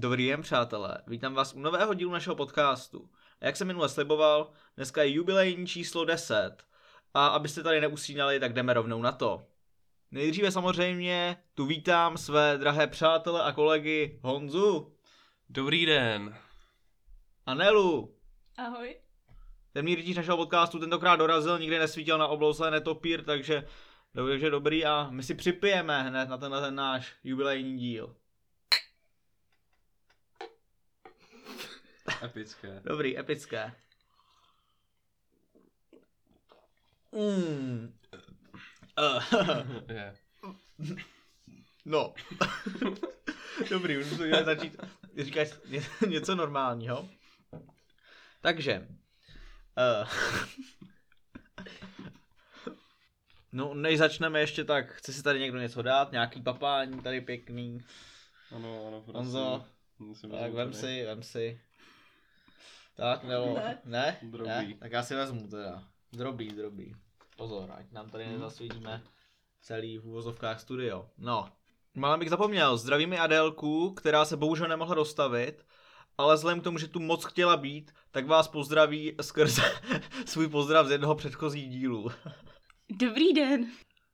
Dobrý den, přátelé. Vítám vás u nového dílu našeho podcastu. A jak jsem minule sliboval, dneska je jubilejní číslo 10. A abyste tady neusínali, tak jdeme rovnou na to. Nejdříve samozřejmě tu vítám své drahé přátele a kolegy Honzu, Dobrý den. Anelu. Ahoj. Temný rytíř našeho podcastu tentokrát dorazil, nikdy nesvítil na oblouze netopír, takže, takže dobrý a my si připijeme hned na tenhle ten náš jubilejní díl. Epické. Dobrý, epické. Mm. Uh, no. Dobrý, už musíme začít říkat ně, něco normálního. Takže. Uh, no, než začneme ještě tak, chce si tady někdo něco dát, nějaký papání tady pěkný. Ano, ano, prosím. Honzo, Musím Tak vem si, vem si. Tak, nebo, Ne. ne? Drobý. ne? Tak já si vezmu teda. Drobý, drobý. Pozor, ať nám tady Hmm. nezasvítíme celý v úvozovkách studio. No. Malé bych zapomněl, zdravíme Adélku, která se bohužel nemohla dostavit, ale vzhledem k tomu, že tu moc chtěla být, tak vás pozdraví skrze svůj pozdrav z jednoho předchozích dílů. Dobrý den.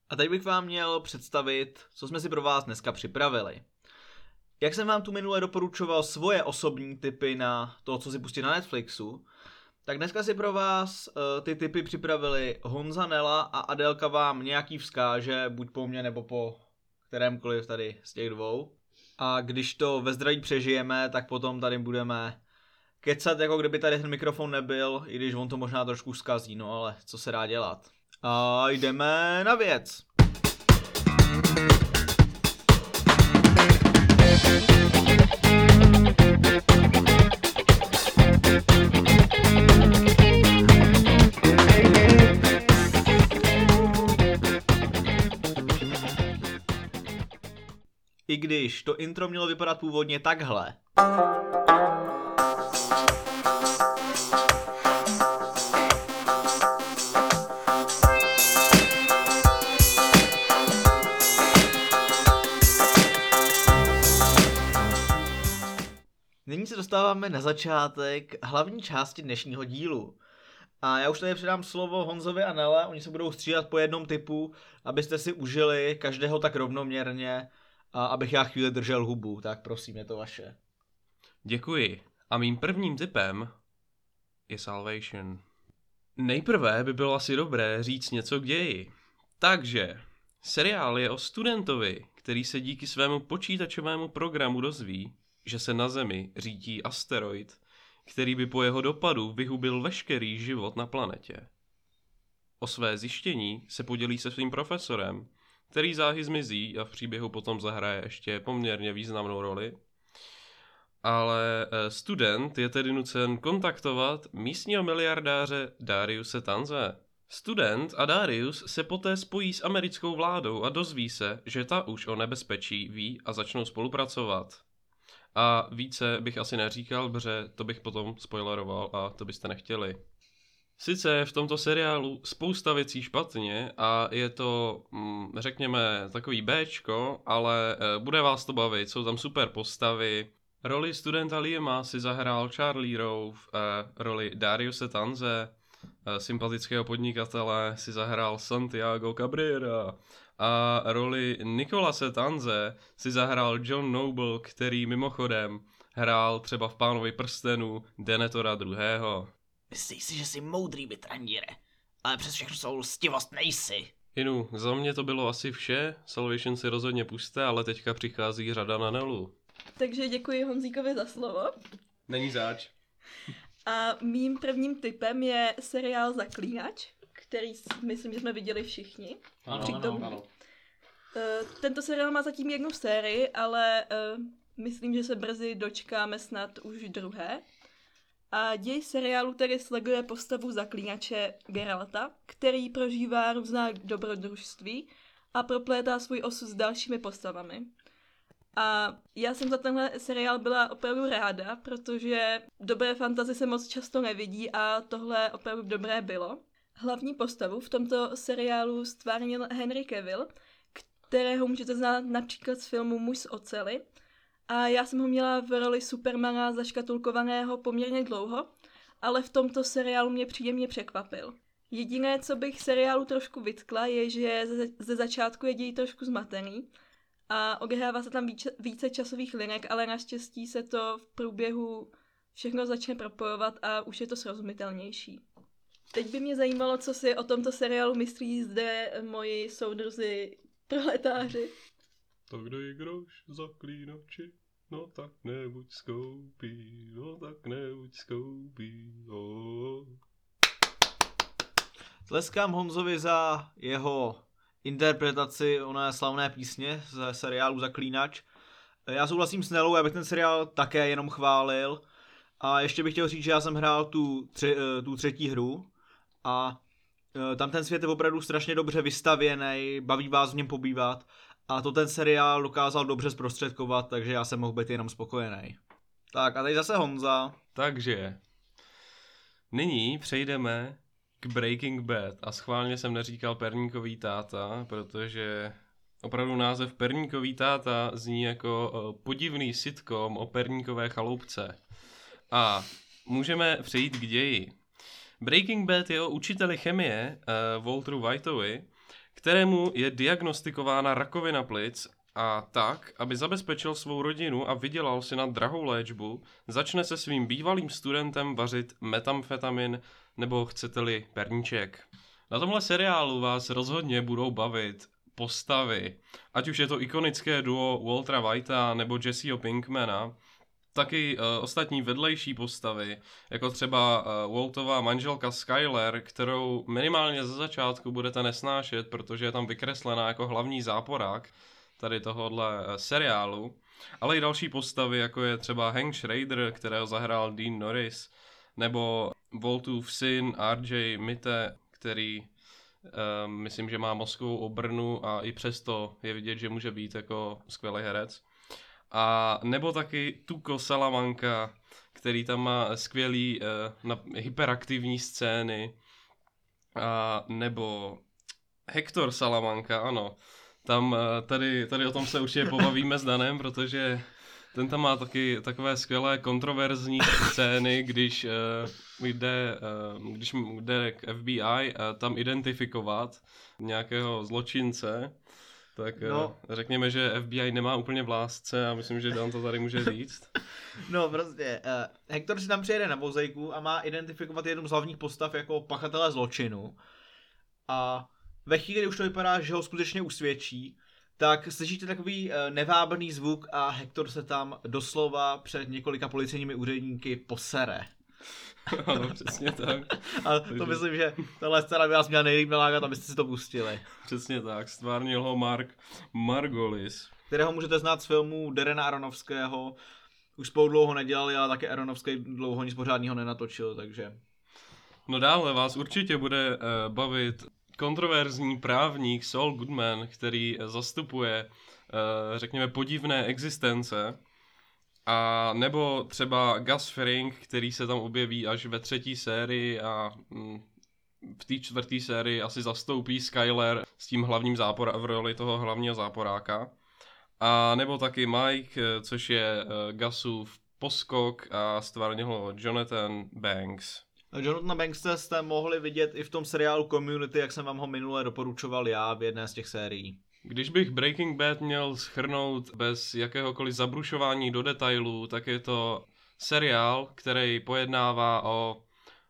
A teď bych vám měl představit, co jsme si pro vás dneska připravili. Jak jsem vám tu minule doporučoval svoje osobní typy na to, co si pustit na Netflixu, tak dneska si pro vás uh, ty typy připravili Honza Nela a Adelka vám nějaký vzkáže, buď po mně nebo po kterémkoliv tady z těch dvou. A když to ve zdraví přežijeme, tak potom tady budeme kecat, jako kdyby tady ten mikrofon nebyl, i když on to možná trošku zkazí, no ale co se dá dělat. A jdeme na věc. Když to intro mělo vypadat původně takhle. Nyní se dostáváme na začátek hlavní části dnešního dílu. A já už tady předám slovo Honzovi a Nele, oni se budou střídat po jednom typu, abyste si užili každého tak rovnoměrně a abych já chvíli držel hubu, tak prosím, je to vaše. Děkuji. A mým prvním tipem je Salvation. Nejprve by bylo asi dobré říct něco k ději. Takže, seriál je o studentovi, který se díky svému počítačovému programu dozví, že se na Zemi řítí asteroid, který by po jeho dopadu vyhubil veškerý život na planetě. O své zjištění se podělí se svým profesorem, který záhy zmizí a v příběhu potom zahraje ještě poměrně významnou roli. Ale eh, student je tedy nucen kontaktovat místního miliardáře Dariuse Tanze. Student a Darius se poté spojí s americkou vládou a dozví se, že ta už o nebezpečí ví a začnou spolupracovat. A více bych asi neříkal, protože to bych potom spoileroval a to byste nechtěli. Sice je v tomto seriálu spousta věcí špatně a je to, mm, řekněme, takový Bčko, ale eh, bude vás to bavit, jsou tam super postavy. Roli studenta Liama si zahrál Charlie Rowe, eh, roli Dariuse Tanze, eh, sympatického podnikatele si zahrál Santiago Cabrera a roli Nikolase Tanze si zahrál John Noble, který mimochodem hrál třeba v Pánovi prstenu Denetora II. Myslíš si, že jsi moudrý vytrandíre, ale přes všechno svou lstivost nejsi. Inu, za mě to bylo asi vše, Salvation si rozhodně puste, ale teďka přichází řada na Nelu. Takže děkuji Honzíkovi za slovo. Není záč. A mým prvním typem je seriál Zaklínač, který myslím, že jsme viděli všichni. Ano, Přitom- ano, Eh, Tento seriál má zatím jednu sérii, ale eh, myslím, že se brzy dočkáme snad už druhé. A děj seriálu tedy sleduje postavu zaklínače Geralta, který prožívá různá dobrodružství a proplétá svůj osud s dalšími postavami. A já jsem za tenhle seriál byla opravdu ráda, protože dobré fantazy se moc často nevidí a tohle opravdu dobré bylo. Hlavní postavu v tomto seriálu stvárnil Henry Cavill, kterého můžete znát například z filmu Muž z ocely a já jsem ho měla v roli Supermana zaškatulkovaného poměrně dlouho, ale v tomto seriálu mě příjemně překvapil. Jediné, co bych seriálu trošku vytkla, je, že ze, začátku je děj trošku zmatený a odehrává se tam více, více časových linek, ale naštěstí se to v průběhu všechno začne propojovat a už je to srozumitelnější. Teď by mě zajímalo, co si o tomto seriálu myslí zde moji soudruzi proletáři. Tak dej groš zaklínači, no tak nebuď skoupí, no tak nebuď skoupí. Tleskám Honzovi za jeho interpretaci oné slavné písně ze seriálu Zaklínač. Já souhlasím s Nelou, já bych ten seriál také jenom chválil. A ještě bych chtěl říct, že já jsem hrál tu, tři, eh, tu třetí hru a eh, tam ten svět je opravdu strašně dobře vystavěný, baví vás v něm pobývat a to ten seriál dokázal dobře zprostředkovat, takže já jsem mohl být jenom spokojený. Tak a teď zase Honza. Takže, nyní přejdeme k Breaking Bad a schválně jsem neříkal Perníkový táta, protože opravdu název Perníkový táta zní jako eh, podivný sitcom o perníkové chaloupce. A můžeme přejít k ději. Breaking Bad je o učiteli chemie uh, Walteru Whiteovi, kterému je diagnostikována rakovina plic a tak, aby zabezpečil svou rodinu a vydělal si na drahou léčbu, začne se svým bývalým studentem vařit metamfetamin nebo chcete-li perníček. Na tomhle seriálu vás rozhodně budou bavit postavy, ať už je to ikonické duo Waltera Whitea nebo Jesseho Pinkmana, taky uh, ostatní vedlejší postavy, jako třeba uh, Waltová manželka Skyler, kterou minimálně ze začátku budete nesnášet, protože je tam vykreslená jako hlavní záporák tady tohohle uh, seriálu, ale i další postavy, jako je třeba Hank Schrader, kterého zahrál Dean Norris, nebo Waltův syn RJ Mitte, který uh, myslím, že má mozkovou obrnu a i přesto je vidět, že může být jako skvělý herec. A nebo taky Tuko Salamanca, který tam má skvělý uh, na, hyperaktivní scény. A nebo Hector Salamanca, ano. Tam uh, tady, tady o tom se určitě pobavíme s Danem, protože ten tam má taky takové skvělé kontroverzní scény, když uh, jde, uh, když jde k FBI uh, tam identifikovat nějakého zločince, tak no. řekněme, že FBI nemá úplně v lásce a myslím, že Dan to tady může říct. No prostě, uh, Hector si tam přijede na vozejku a má identifikovat jednu z hlavních postav jako pachatele zločinu. A ve chvíli, kdy už to vypadá, že ho skutečně usvědčí, tak slyšíte takový uh, nevábný zvuk a Hector se tam doslova před několika policejními úředníky posere. ano, přesně tak. A to Takže... myslím, že tahle scéna by vás měla nejlíp nalákat, abyste si to pustili. Přesně tak, stvárnil ho Mark Margolis. Kterého můžete znát z filmu Derena Aronovského. Už spolu dlouho nedělali, ale také Aronovský dlouho nic pořádného nenatočil, takže... No dále vás určitě bude uh, bavit kontroverzní právník Saul Goodman, který zastupuje, uh, řekněme, podivné existence a nebo třeba Gus Fring, který se tam objeví až ve třetí sérii a mm, v té čtvrté sérii asi zastoupí Skyler s tím hlavním zápor v roli toho hlavního záporáka. A nebo taky Mike, což je uh, Gusův poskok a stvárně ho Jonathan Banks. Jonathan Banks jste mohli vidět i v tom seriálu Community, jak jsem vám ho minule doporučoval já v jedné z těch sérií. Když bych Breaking Bad měl schrnout bez jakéhokoliv zabrušování do detailů, tak je to seriál, který pojednává o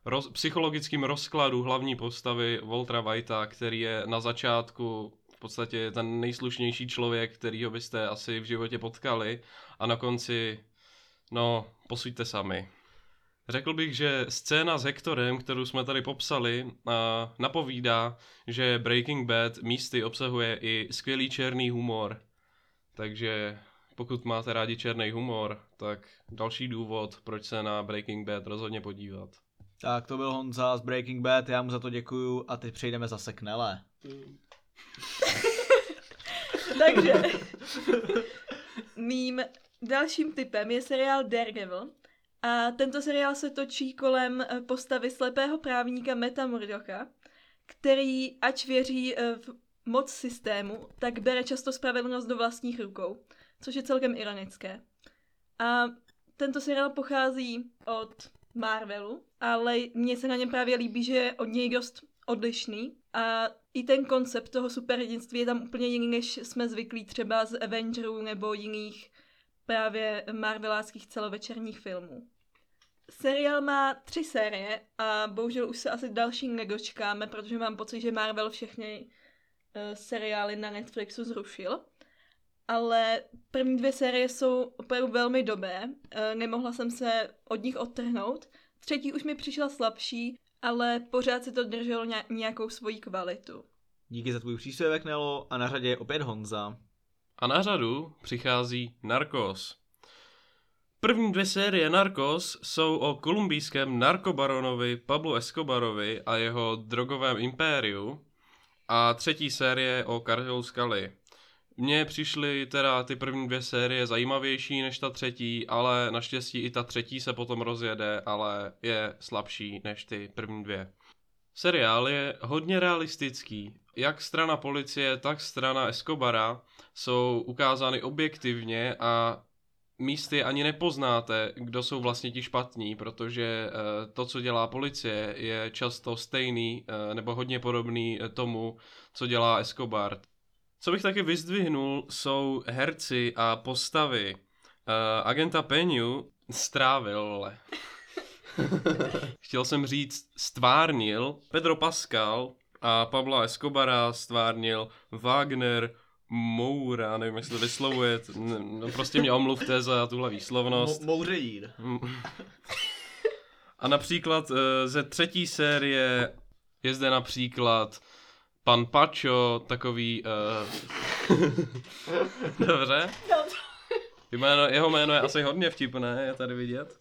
roz, psychologickém rozkladu hlavní postavy Waltera Whitea, který je na začátku v podstatě ten nejslušnější člověk, kterýho byste asi v životě potkali a na konci, no, posuďte sami. Řekl bych, že scéna s Hectorem, kterou jsme tady popsali, napovídá, že Breaking Bad místy obsahuje i skvělý černý humor. Takže pokud máte rádi černý humor, tak další důvod, proč se na Breaking Bad rozhodně podívat. Tak to byl Honza z Breaking Bad, já mu za to děkuju a teď přejdeme zase k Nele. Takže mým dalším typem je seriál Daredevil, a tento seriál se točí kolem eh, postavy slepého právníka Meta Murdocha, který, ač věří eh, v moc systému, tak bere často spravedlnost do vlastních rukou, což je celkem ironické. A tento seriál pochází od Marvelu, ale mně se na něm právě líbí, že je od něj dost odlišný a i ten koncept toho superhrdinství je tam úplně jiný, než jsme zvyklí třeba z Avengerů nebo jiných právě marveláckých celovečerních filmů. Seriál má tři série a bohužel už se asi další nedočkáme, protože mám pocit, že Marvel všechny uh, seriály na Netflixu zrušil. Ale první dvě série jsou opravdu velmi dobré, uh, nemohla jsem se od nich odtrhnout. Třetí už mi přišla slabší, ale pořád si to drželo nějakou svoji kvalitu. Díky za tvůj příspěvek, Nelo, a na řadě je opět Honza. A na řadu přichází Narcos. První dvě série Narcos jsou o kolumbijském narkobaronovi Pablo Escobarovi a jeho drogovém impériu a třetí série o kartelu Scully. Mně přišly teda ty první dvě série zajímavější než ta třetí, ale naštěstí i ta třetí se potom rozjede, ale je slabší než ty první dvě. Seriál je hodně realistický. Jak strana policie, tak strana Escobara jsou ukázány objektivně a místy ani nepoznáte, kdo jsou vlastně ti špatní, protože eh, to, co dělá policie, je často stejný eh, nebo hodně podobný eh, tomu, co dělá Escobar. Co bych taky vyzdvihnul, jsou herci a postavy. agenta Penu strávil, Chtěl jsem říct stvárnil Pedro Pascal a Pabla Escobara stvárnil Wagner Moura, nevím, jestli to vyslovuje, no prostě mě omluvte za tuhle výslovnost. Mo- Mouřejír. A například eh, ze třetí série je zde například pan Pacho, takový... Uh... Dobře. Jméno, jeho jméno je asi hodně vtipné, je tady vidět.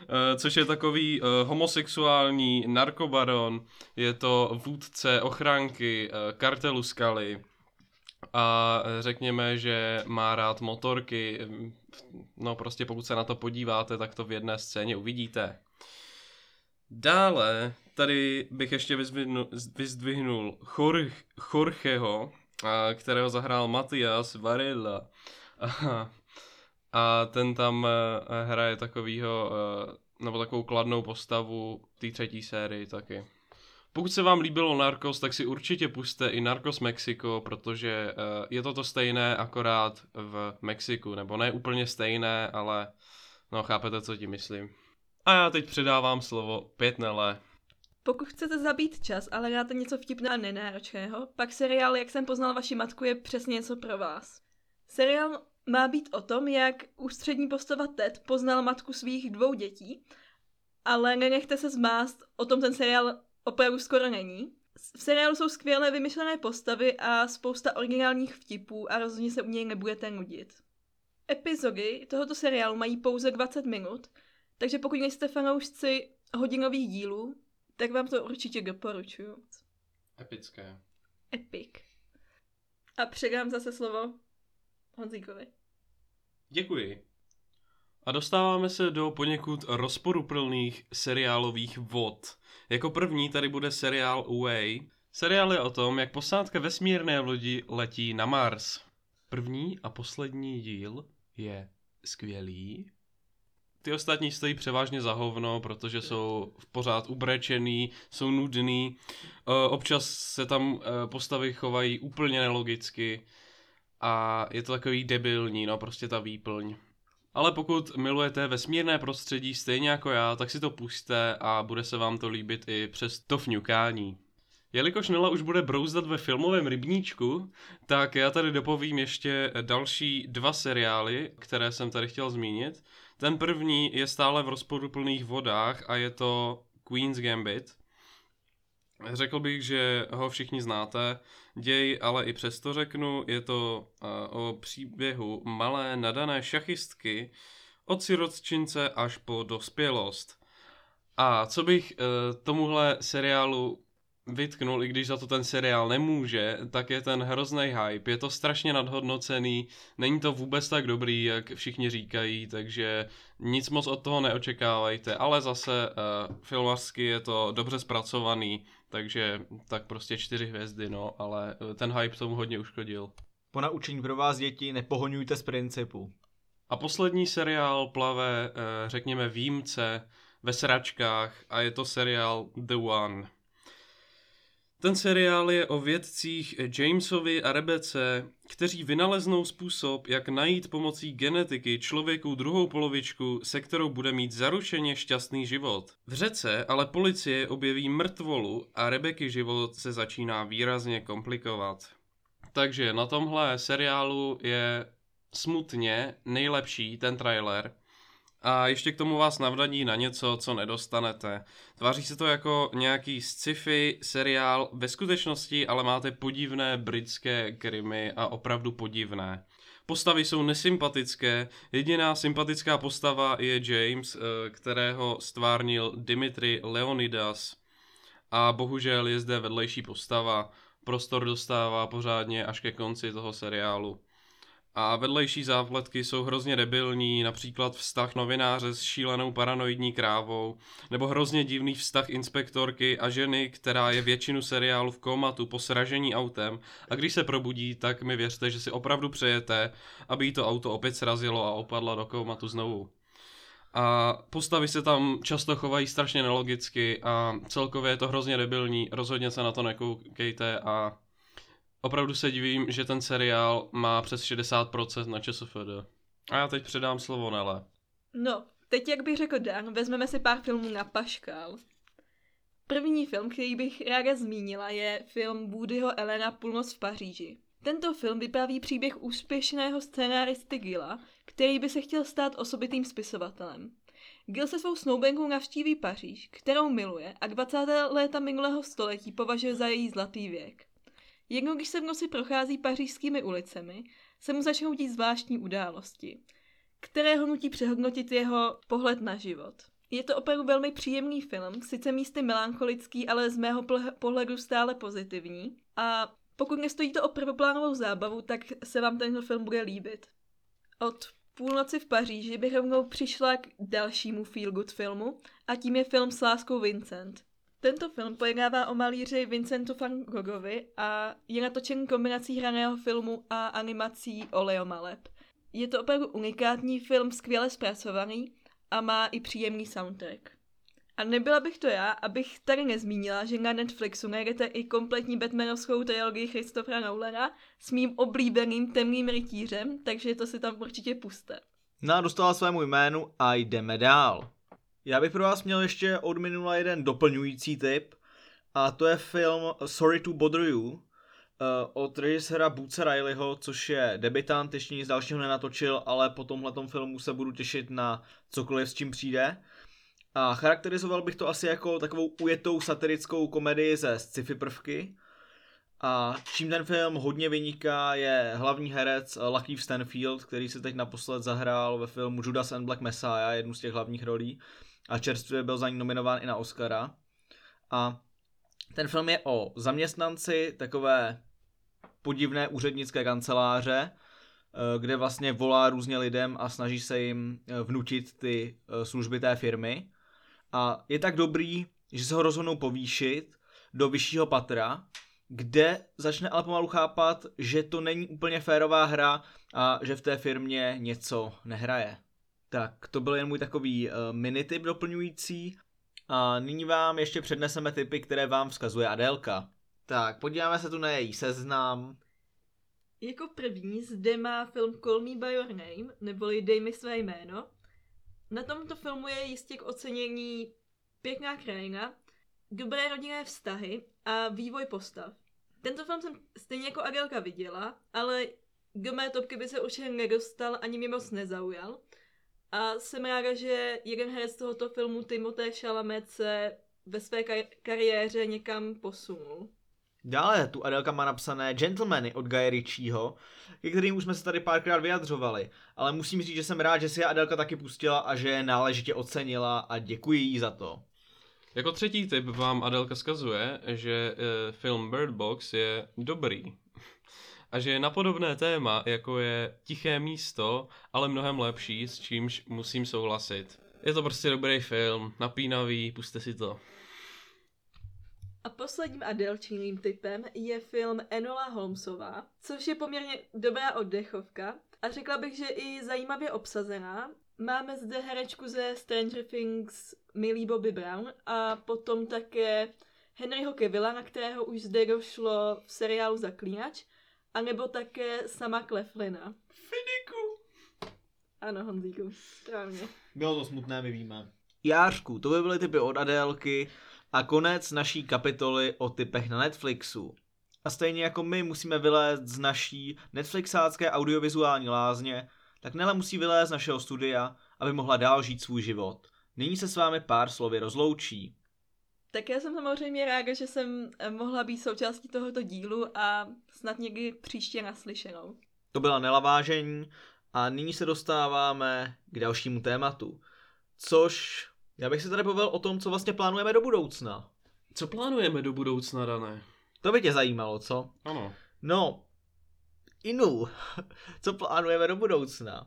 Uh, což je takový uh, homosexuální narkobaron, je to vůdce ochránky uh, kartelu Skaly a řekněme, že má rád motorky, no prostě pokud se na to podíváte, tak to v jedné scéně uvidíte. Dále tady bych ještě vyzdvihnul, Jorgeho, kterého zahrál Matias Varela. A, a ten tam e, hraje takovýho, e, nebo takovou kladnou postavu té třetí sérii taky. Pokud se vám líbilo Narcos, tak si určitě puste i Narcos Mexico, protože uh, je to to stejné akorát v Mexiku, nebo ne úplně stejné, ale no chápete, co ti myslím. A já teď předávám slovo Pětnele. Pokud chcete zabít čas, ale dáte něco vtipného a nenáročného, pak seriál Jak jsem poznal vaši matku je přesně něco pro vás. Seriál má být o tom, jak ústřední postava Ted poznal matku svých dvou dětí, ale nenechte se zmást, o tom ten seriál opravdu skoro není. V seriálu jsou skvěle vymyšlené postavy a spousta originálních vtipů a rozhodně se u něj nebudete nudit. Epizody tohoto seriálu mají pouze 20 minut, takže pokud nejste fanoušci hodinových dílů, tak vám to určitě doporučuju. Epické. Epic. A předám zase slovo Honzíkovi. Děkuji. A dostáváme se do poněkud rozporuplných seriálových vod. Jako první tady bude seriál Away. Seriál je o tom, jak posádka vesmírné lodi letí na Mars. První a poslední díl je skvělý. Ty ostatní stojí převážně za hovno, protože jsou v pořád ubrečený, jsou nudný. Občas se tam e, postavy chovají úplně nelogicky a je to takový debilní, no prostě ta výplň. Ale pokud milujete vesmírné prostředí stejně jako já, tak si to puste a bude se vám to líbit i přes to fňukání. Jelikož Nela už bude brouzdat ve filmovém rybníčku, tak já tady dopovím ještě další dva seriály, které jsem tady chtěl zmínit. Ten první je stále v rozporuplných vodách a je to Queen's Gambit. Řekl bych, že ho všichni znáte, děj ale i přesto řeknu, je to o příběhu malé nadané šachistky od sirotčince až po dospělost. A co bych uh, tomuhle seriálu vytknul, i když za to ten seriál nemůže, tak je ten hrozný hype. Je to strašně nadhodnocený, není to vůbec tak dobrý, jak všichni říkají, takže nic moc od toho neočekávajte, ale zase uh, filmařsky je to dobře zpracovaný, takže tak prostě čtyři hvězdy, no, ale ten hype tomu hodně uškodil. Po naučení pro vás děti nepohoňujte z principu. A poslední seriál plave, eh, řekněme, výjimce ve sračkách a je to seriál The One. Ten seriál je o vědcích Jamesovi a Rebece, kteří vynaleznou způsob, jak najít pomocí genetiky člověku druhou polovičku, se kterou bude mít zaručeně šťastný život. V řece ale policie objeví mrtvolu a Rebeky život se začíná výrazně komplikovat. Takže na tomhle seriálu je smutně nejlepší ten trailer, a ještě k tomu vás navradí na něco, co nedostanete. Tváří se to jako nějaký sci-fi seriál, ve skutečnosti ale máte podivné britské krimy a opravdu podivné. Postavy jsou nesympatické, jediná sympatická postava je James, eh, kterého stvárnil Dimitri Leonidas. A bohužel je zde vedlejší postava, prostor dostává pořádně až ke konci toho seriálu. A vedlejší závletky jsou hrozně debilní, například vztah novináře s šílenou paranoidní krávou, nebo hrozně divný vztah inspektorky a ženy, která je většinu seriálu v komatu po sražení autem a když se probudí, tak mi věřte, že si opravdu přejete, aby jí to auto opět srazilo a opadla do komatu znovu. A postavy se tam často chovají strašně nelogicky a celkově je to hrozně debilní, rozhodně se na to nekoukejte a opravdu se divím, že ten seriál má přes 60% na ČSFD. A já teď předám slovo Nele. No, teď jak bych řekl Dan, vezmeme si pár filmů na paškal. První film, který bych ráda zmínila, je film Woodyho Elena Půlnoc v Paříži. Tento film vypráví příběh úspěšného scénáristy Gila, který by se chtěl stát osobitým spisovatelem. Gil se svou snoubenkou navštíví Paříž, kterou miluje a 20. léta minulého století považuje za její zlatý věk. Jednou, když se v noci prochází pařížskými ulicemi, se mu začnou dít zvláštní události, které ho nutí přehodnotit jeho pohled na život. Je to opravdu velmi příjemný film, sice místy melancholický, ale z mého pohledu stále pozitivní. A pokud nestojí to o prvoplánovou zábavu, tak se vám tento film bude líbit. Od půlnoci v Paříži bych rovnou přišla k dalšímu feel good filmu a tím je film s láskou Vincent. Tento film pojednává o malíři Vincentu van Goghovi a je natočen kombinací hraného filmu a animací oleomaleb. Je to opravdu unikátní film, skvěle zpracovaný a má i příjemný soundtrack. A nebyla bych to já, abych tady nezmínila, že na Netflixu najdete i kompletní Batmanovskou trilogii Christophera Nolana s mým oblíbeným temným rytířem, takže to si tam určitě puste. No a dostala svému jménu a jdeme dál. Já bych pro vás měl ještě od minula jeden doplňující tip a to je film Sorry to Bother You eh, od režiséra Bootsera Rileyho, což je debitant, ještě nic dalšího nenatočil, ale po tomhle filmu se budu těšit na cokoliv s čím přijde. A charakterizoval bych to asi jako takovou ujetou satirickou komedii ze sci-fi prvky. A čím ten film hodně vyniká je hlavní herec Lucky Stanfield, který se teď naposled zahrál ve filmu Judas and Black Messiah, jednu z těch hlavních rolí a čerstvě byl za ní nominován i na Oscara. A ten film je o zaměstnanci takové podivné úřednické kanceláře, eh, kde vlastně volá různě lidem a snaží se jim eh, vnutit ty eh, služby té firmy. A je tak dobrý, že se ho rozhodnou povýšit do vyššího patra, kde začne ale pomalu chápat, že to není úplně férová hra a že v té firmě něco nehraje. Tak to byl jen můj takový uh, mini tip doplňující. A nyní vám ještě předneseme typy, které vám vzkazuje Adélka. Tak, podíváme se tu na její seznam. Jako první zde má film Call Me By Your Name, neboli Dej mi své jméno. Na tomto filmu je jistě k ocenění pěkná krajina, dobré rodinné vztahy a vývoj postav. Tento film jsem stejně jako Adelka viděla, ale do mé topky by se určitě nedostal, ani mě moc nezaujal. A jsem ráda, že jeden herec tohoto filmu, Timothée Chalamet, se ve své kar- kariéře někam posunul. Dále tu Adelka má napsané Gentlemany od Guy Ritchieho, ke kterým už jsme se tady párkrát vyjadřovali, ale musím říct, že jsem rád, že si je Adelka taky pustila a že je náležitě ocenila a děkuji jí za to. Jako třetí tip vám Adelka skazuje, že e, film Bird Box je dobrý a že je na podobné téma, jako je Tiché místo, ale mnohem lepší, s čímž musím souhlasit. Je to prostě dobrý film, napínavý, puste si to. A posledním Adelčiným typem je film Enola Holmesová, což je poměrně dobrá oddechovka. a řekla bych, že i zajímavě obsazená. Máme zde herečku ze Stranger Things Millie Bobby Brown a potom také Henryho Kevilla, na kterého už zde došlo v seriálu Zaklínač, a nebo také sama Cleflina. Finiku! Ano, Honzíku, správně. Bylo to smutné, my víme. Jářku, to by byly typy od Adélky a konec naší kapitoly o typech na Netflixu. A stejně jako my musíme vylézt z naší Netflixácké audiovizuální lázně, tak Nela musí vylézt z našeho studia, aby mohla dál žít svůj život. Nyní se s vámi pár slovy rozloučí. Tak já jsem samozřejmě ráda, že jsem eh, mohla být součástí tohoto dílu a snad někdy příště naslyšenou. To byla Nela Vážení a nyní se dostáváme k dalšímu tématu. Což já bych si tady pověděl o tom, co vlastně plánujeme do budoucna. Co plánujeme do budoucna, Dané? To by tě zajímalo, co? Ano. No, Inu, co plánujeme do budoucna?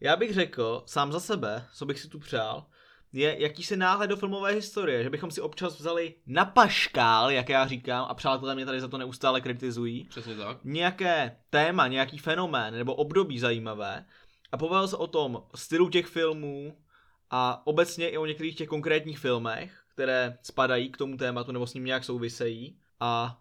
Já bych řekl, sám za sebe, co bych si tu přál, je jakýsi náhled do filmové historie, že bychom si občas vzali na paškál, jak já říkám, a přátelé mě tady za to neustále kritizují, Přesně tak. nějaké téma, nějaký fenomén nebo období zajímavé a pověděl se o tom stylu těch filmů a obecně i o některých těch konkrétních filmech, které spadají k tomu tématu nebo s ním nějak souvisejí a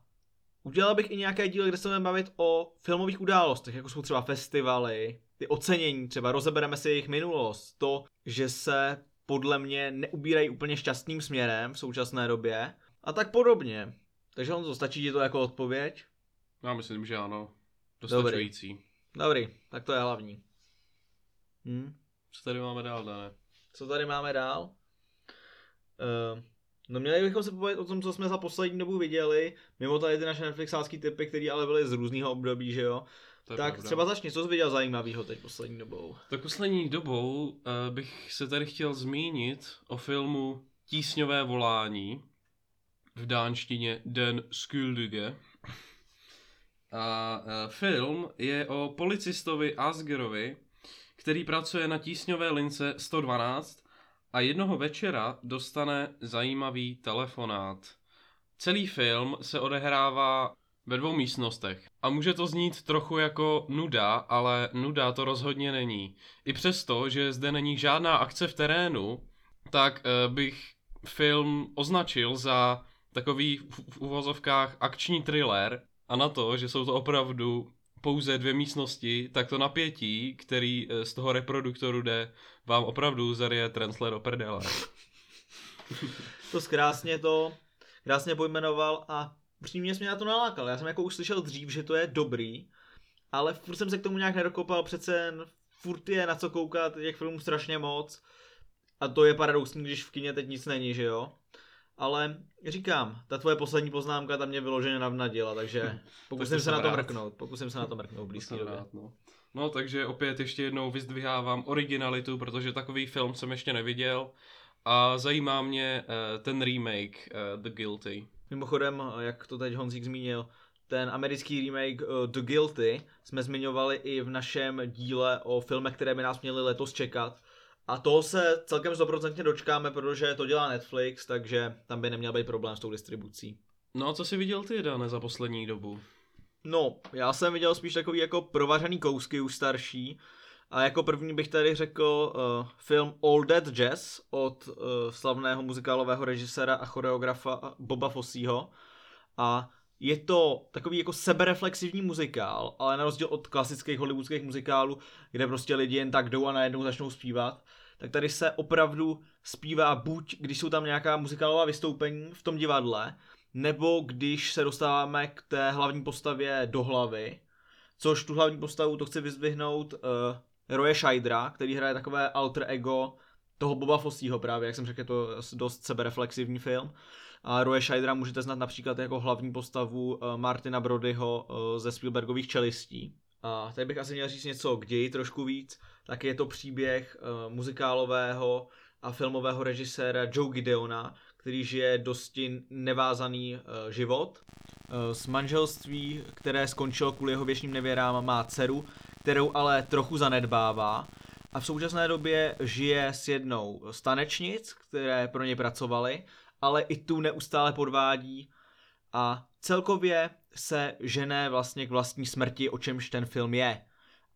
udělal bych i nějaké díly, kde se budeme bavit o filmových událostech, jako jsou třeba festivaly, ty ocenění, třeba rozebereme si jejich minulost, to, že se podle mě neubírají úplně šťastným směrem v současné době a tak podobně. Takže on to stačí ti to jako odpověď? Já myslím, že ano. Dostačující. Dobrý, tak to je hlavní. Hm? Co tady máme dál, Dané? Co tady máme dál? Uh, no měli bychom se povědět o tom, co jsme za poslední dobu viděli, mimo tady ty naše Netflixácký typy, které ale byly z různého období, že jo? To je tak pravda. třeba začni, co jsi viděl zajímavého teď poslední dobou? Tak poslední dobou uh, bych se tady chtěl zmínit o filmu Tísňové volání, v dánštině Den Skyldige. A uh, film je o policistovi Asgerovi, který pracuje na tísňové lince 112 a jednoho večera dostane zajímavý telefonát. Celý film se odehrává ve dvou místnostech. A může to znít trochu jako nuda, ale nuda to rozhodně není. I přesto, že zde není žádná akce v terénu, tak eh, bych film označil za takový v, uvozovkách akční thriller a na to, že jsou to opravdu pouze dvě místnosti, tak to napětí, který eh, z toho reproduktoru jde, vám opravdu zarije transler do prdele. To krásně to, krásně pojmenoval a přímě jsi mě na to nalákal. Já jsem jako už slyšel dřív, že to je dobrý, ale furt jsem se k tomu nějak nedokopal, přece furt je na co koukat, těch filmů strašně moc. A to je paradoxní, když v kině teď nic není, že jo? Ale říkám, ta tvoje poslední poznámka tam mě vyloženě navnadila, takže pokusím to se na to mrknout, pokusím se na to mrknout v blízké Jsem době. rád, no. no takže opět ještě jednou vyzdvihávám originalitu, protože takový film jsem ještě neviděl a zajímá mě uh, ten remake uh, The Guilty. Mimochodem, jak to teď Honzík zmínil, ten americký remake uh, The Guilty jsme zmiňovali i v našem díle o filmech, které by nás měly letos čekat. A toho se celkem 100% dočkáme, protože to dělá Netflix, takže tam by neměl být problém s tou distribucí. No a co jsi viděl ty, Dane, za poslední dobu? No, já jsem viděl spíš takový jako provařený kousky už starší. A jako první bych tady řekl uh, film All That Jazz od uh, slavného muzikálového režiséra a choreografa Boba Fossího. A je to takový jako sebereflexivní muzikál, ale na rozdíl od klasických hollywoodských muzikálů, kde prostě lidi jen tak jdou a najednou začnou zpívat, tak tady se opravdu zpívá buď, když jsou tam nějaká muzikálová vystoupení v tom divadle, nebo když se dostáváme k té hlavní postavě do hlavy, což tu hlavní postavu to chci vyzdvihnout uh, Roye Scheidera, který hraje takové alter ego toho Boba Fossího právě, jak jsem řekl, je to dost sebereflexivní film. A Roye Scheidera můžete znát například jako hlavní postavu uh, Martina Brodyho uh, ze Spielbergových čelistí. A tady bych asi měl říct něco k ději trošku víc, tak je to příběh uh, muzikálového a filmového režiséra Joe Gideona, který žije dosti nevázaný život. Z manželství, které skončilo kvůli jeho věčným nevěrám, má dceru, kterou ale trochu zanedbává. A v současné době žije s jednou z tanečnic, které pro ně pracovaly, ale i tu neustále podvádí a celkově se žené vlastně k vlastní smrti, o čemž ten film je.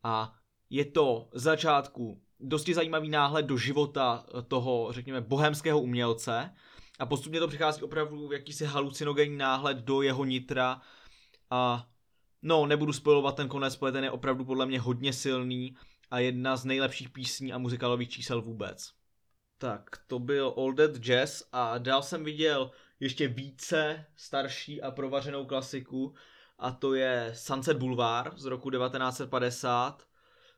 A je to z začátku dosti zajímavý náhled do života toho, řekněme, bohemského umělce a postupně to přichází opravdu v jakýsi halucinogenní náhled do jeho nitra a no, nebudu spojovat ten konec, protože ten je opravdu podle mě hodně silný a jedna z nejlepších písní a muzikálových čísel vůbec. Tak, to byl All That Jazz a dál jsem viděl ještě více starší a provařenou klasiku a to je Sunset Boulevard z roku 1950,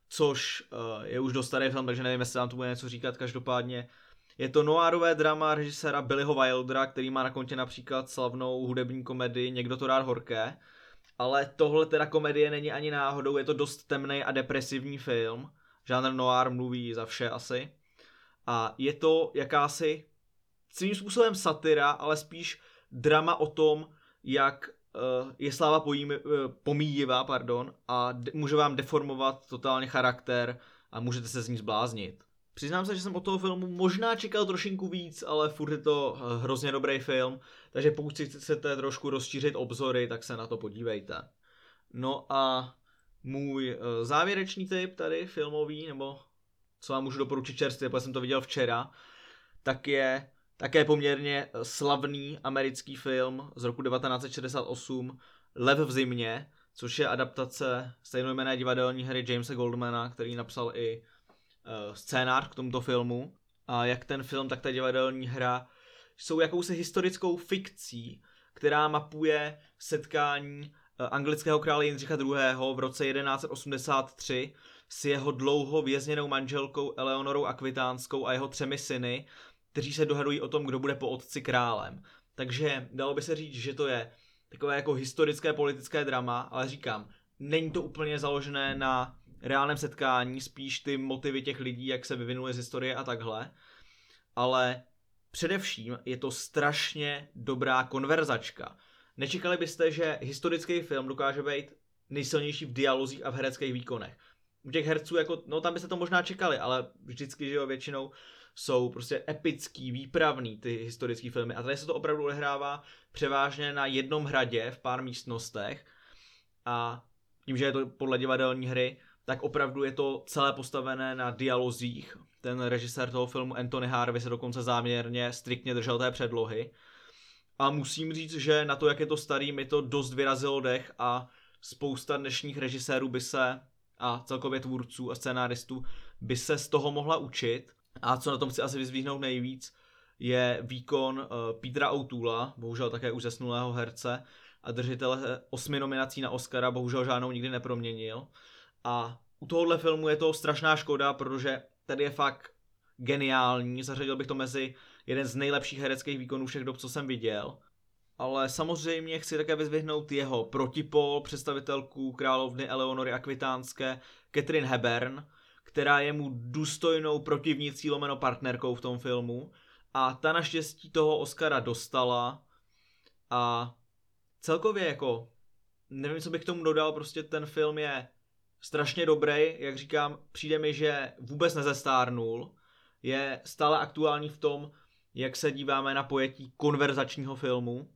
což uh, je už dost starý film, takže nevím, jestli vám to bude něco říkat, každopádně je to noárové drama režiséra Billyho Wildera, který má na kontě například slavnou hudební komedii Někdo to rád horké, ale tohle teda komedie není ani náhodou, je to dost temný a depresivní film, žánr noir mluví za vše asi a je to jakási svým způsobem satira, ale spíš drama o tom, jak uh, je sláva pojím, uh, pomíjivá pardon, a de- může vám deformovat totálně charakter a můžete se z ní zbláznit. Přiznám se, že jsem od toho filmu možná čekal trošinku víc, ale furt je to uh, hrozně dobrý film, takže pokud si chcete trošku rozšířit obzory, tak se na to podívejte. No a můj uh, závěrečný tip tady filmový, nebo co vám můžu doporučit čerstvě, protože jsem to viděl včera, tak je také poměrně slavný americký film z roku 1968 Lev v zimě, což je adaptace stejnojmenné divadelní hry Jamesa Goldmana, který napsal i scénář k tomuto filmu. A jak ten film, tak ta divadelní hra jsou jakousi historickou fikcí, která mapuje setkání uh, anglického krále Jindřicha II. v roce 1183 s jeho dlouho vězněnou manželkou Eleonorou Akvitánskou a jeho třemi syny, kteří se dohadují o tom, kdo bude po otci králem. Takže dalo by se říct, že to je takové jako historické politické drama, ale říkám, není to úplně založené na reálném setkání, spíš ty motivy těch lidí, jak se vyvinuli z historie a takhle. Ale především je to strašně dobrá konverzačka. Nečekali byste, že historický film dokáže být nejsilnější v dialozích a v hereckých výkonech. U těch herců, jako, no tam byste to možná čekali, ale vždycky, že jo, většinou jsou prostě epický, výpravný ty historické filmy. A tady se to opravdu odehrává převážně na jednom hradě v pár místnostech. A tím, že je to podle divadelní hry, tak opravdu je to celé postavené na dialozích. Ten režisér toho filmu Anthony Harvey se dokonce záměrně striktně držel té předlohy. A musím říct, že na to, jak je to starý, mi to dost vyrazilo dech a spousta dnešních režisérů by se a celkově tvůrců a scénáristů by se z toho mohla učit. A co na tom chci asi vyzvíhnout nejvíc, je výkon uh, Petra O'Toola, bohužel také už zesnulého herce a držitele osmi nominací na Oscara, bohužel žádnou nikdy neproměnil. A u tohohle filmu je to strašná škoda, protože tady je fakt geniální, zařadil bych to mezi jeden z nejlepších hereckých výkonů všech dob, co jsem viděl. Ale samozřejmě chci také vyzvihnout jeho protipol, představitelku královny Eleonory Akvitánské, Catherine Hebern, která je mu důstojnou protivnicí lomeno partnerkou v tom filmu. A ta naštěstí toho Oscara dostala. A celkově jako, nevím, co bych k tomu dodal, prostě ten film je strašně dobrý, jak říkám, přijde mi, že vůbec nezestárnul. Je stále aktuální v tom, jak se díváme na pojetí konverzačního filmu.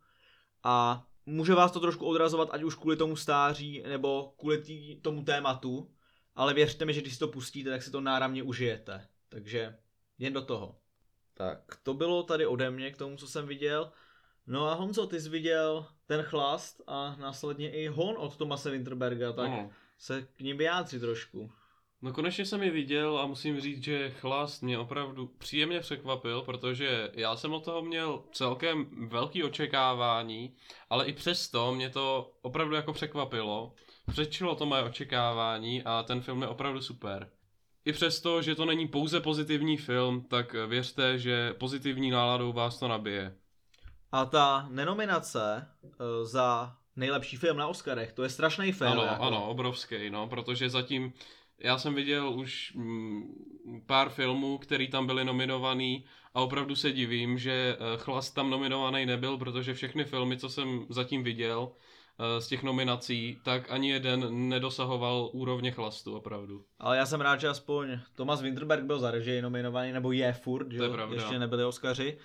A může vás to trošku odrazovat, ať už kvůli tomu stáří, nebo kvůli tý, tomu tématu ale věřte mi, že když si to pustíte, tak si to náramně užijete. Takže jen do toho. Tak, to bylo tady ode mě k tomu, co jsem viděl. No a Honzo, ty jsi viděl ten chlast a následně i Hon od Tomase Winterberga, tak No. Se k ním vyjádři trošku. No konečně jsem ji viděl a musím říct, že Chlast mě opravdu příjemně překvapil, protože já jsem od toho měl celkem velký očekávání, ale i přesto mě to opravdu jako překvapilo. Přečilo to moje očekávání a ten film je opravdu super. I přesto, že to není pouze pozitivní film, tak věřte, že pozitivní náladou vás to nabije. A ta nenominace uh, za nejlepší film na Oscarech, to je strašný film. Ano, jako. ano, obrovský, no, protože zatím já jsem viděl už mm, pár filmů, který tam byly nominovaný a opravdu se divím, že eh, Chlast tam nominovaný nebyl, protože všechny filmy, co jsem zatím viděl eh, z těch nominací, tak ani jeden nedosahoval úrovně Chlastu, opravdu. Ale já jsem rád, že aspoň Thomas Winterberg byl za režii nominovaný, nebo je furt, že To je pravda. ještě nebyli Oscaři.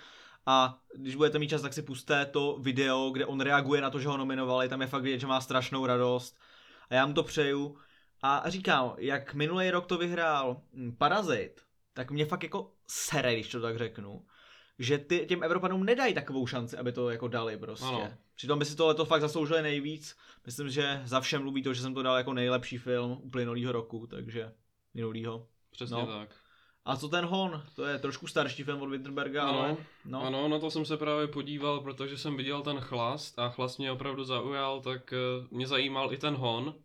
A když budete mít čas, tak si puste to video, kde on reaguje na to, že ho nominovali, tam je fakt vidět, že má strašnou radost. A já mu to přeju. A říkám, jak minulý rok to vyhrál hm, Parazit, tak mě fakt jako sere, když to tak řeknu, že ty, těm Evropanům nedají takovou šanci, aby to jako dali prostě. Ano. Přitom by si tohle to fakt zasloužili nejvíc. Myslím, že za všem mluví to, že jsem to dal jako nejlepší film uplynulýho roku, takže minulýho. Přesně No. tak. A co ten Hon? To je trošku starší film od Winterberga, Ano. ale no. Ano, na to jsem se právě podíval, protože jsem viděl ten chlast a chlast mě opravdu zaujal, tak eh, mě zajímal i ten hon.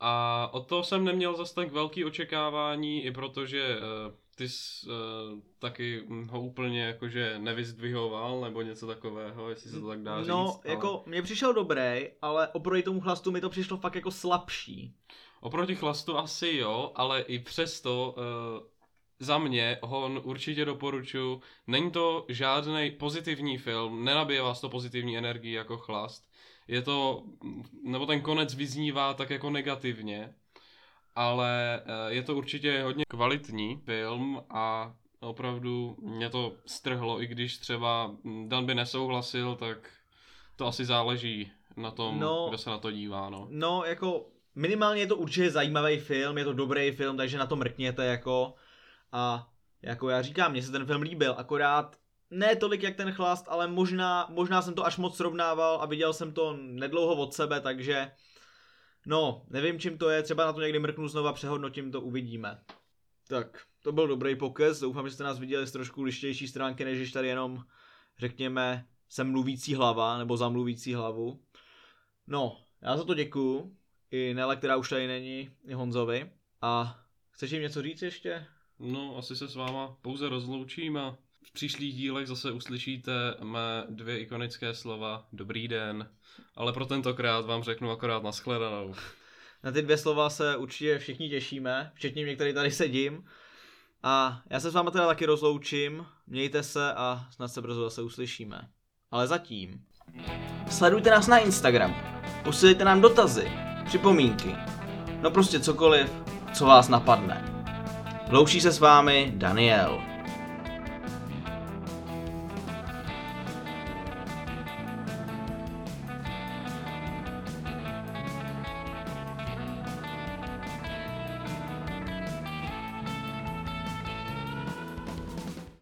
A od toho jsem neměl zas tak velký očekávání, i protože eh, ty jsi eh, taky ho úplně jakože nevyzdvihoval, nebo něco takového, jestli se to tak dá říct. No, ale jako mně přišel dobrý, ale oproti tomu chlastu mi to přišlo fakt jako slabší. Oproti chlastu asi jo, ale i přesto uh, za mě hon určitě doporučuji. Není to žádný pozitivní film, nenabije vás to pozitivní energii jako chlast. Je to, nebo ten konec vyznívá tak jako negativně, ale eh, je to určitě hodně kvalitní film a opravdu mě to strhlo, i když třeba Dan by nesouhlasil, tak to asi záleží na tom, No. kdo se na to dívá, no. No, jako minimálně je to určitě zajímavý film, je to dobrý film, takže na to mrkněte jako. A jako já říkám, mně se ten film líbil, akorát ne tolik jak ten chlast, ale možná, možná jsem to až moc srovnával a viděl jsem to nedlouho od sebe, takže no, nevím čím to je, třeba na to někdy mrknu znova, přehodnotím to, uvidíme. Tak, to byl dobrý pokec, doufám, že jste nás viděli z trošku lištější stránky, než když tady jenom, řekněme, jsem mluvící hlava, nebo zamluvící hlavu. No, já za to děkuju, i Nele, která už tady není, i Honzovi. A chceš jim něco říct ještě? No, asi se s váma pouze rozloučím a v příštích dílech zase uslyšíte mé dvě ikonické slova Dobrý den, ale pro tentokrát vám řeknu akorát nashledanou. Na ty dvě slova se určitě všichni těšíme, včetně mě, který tady sedím. A já se s váma teda taky rozloučím, mějte se a snad se brzo zase uslyšíme. Ale zatím. Sledujte nás na Instagramu, posílejte nám dotazy, připomínky, no prostě cokoliv, co vás napadne. Loučí se s vámi Daniel.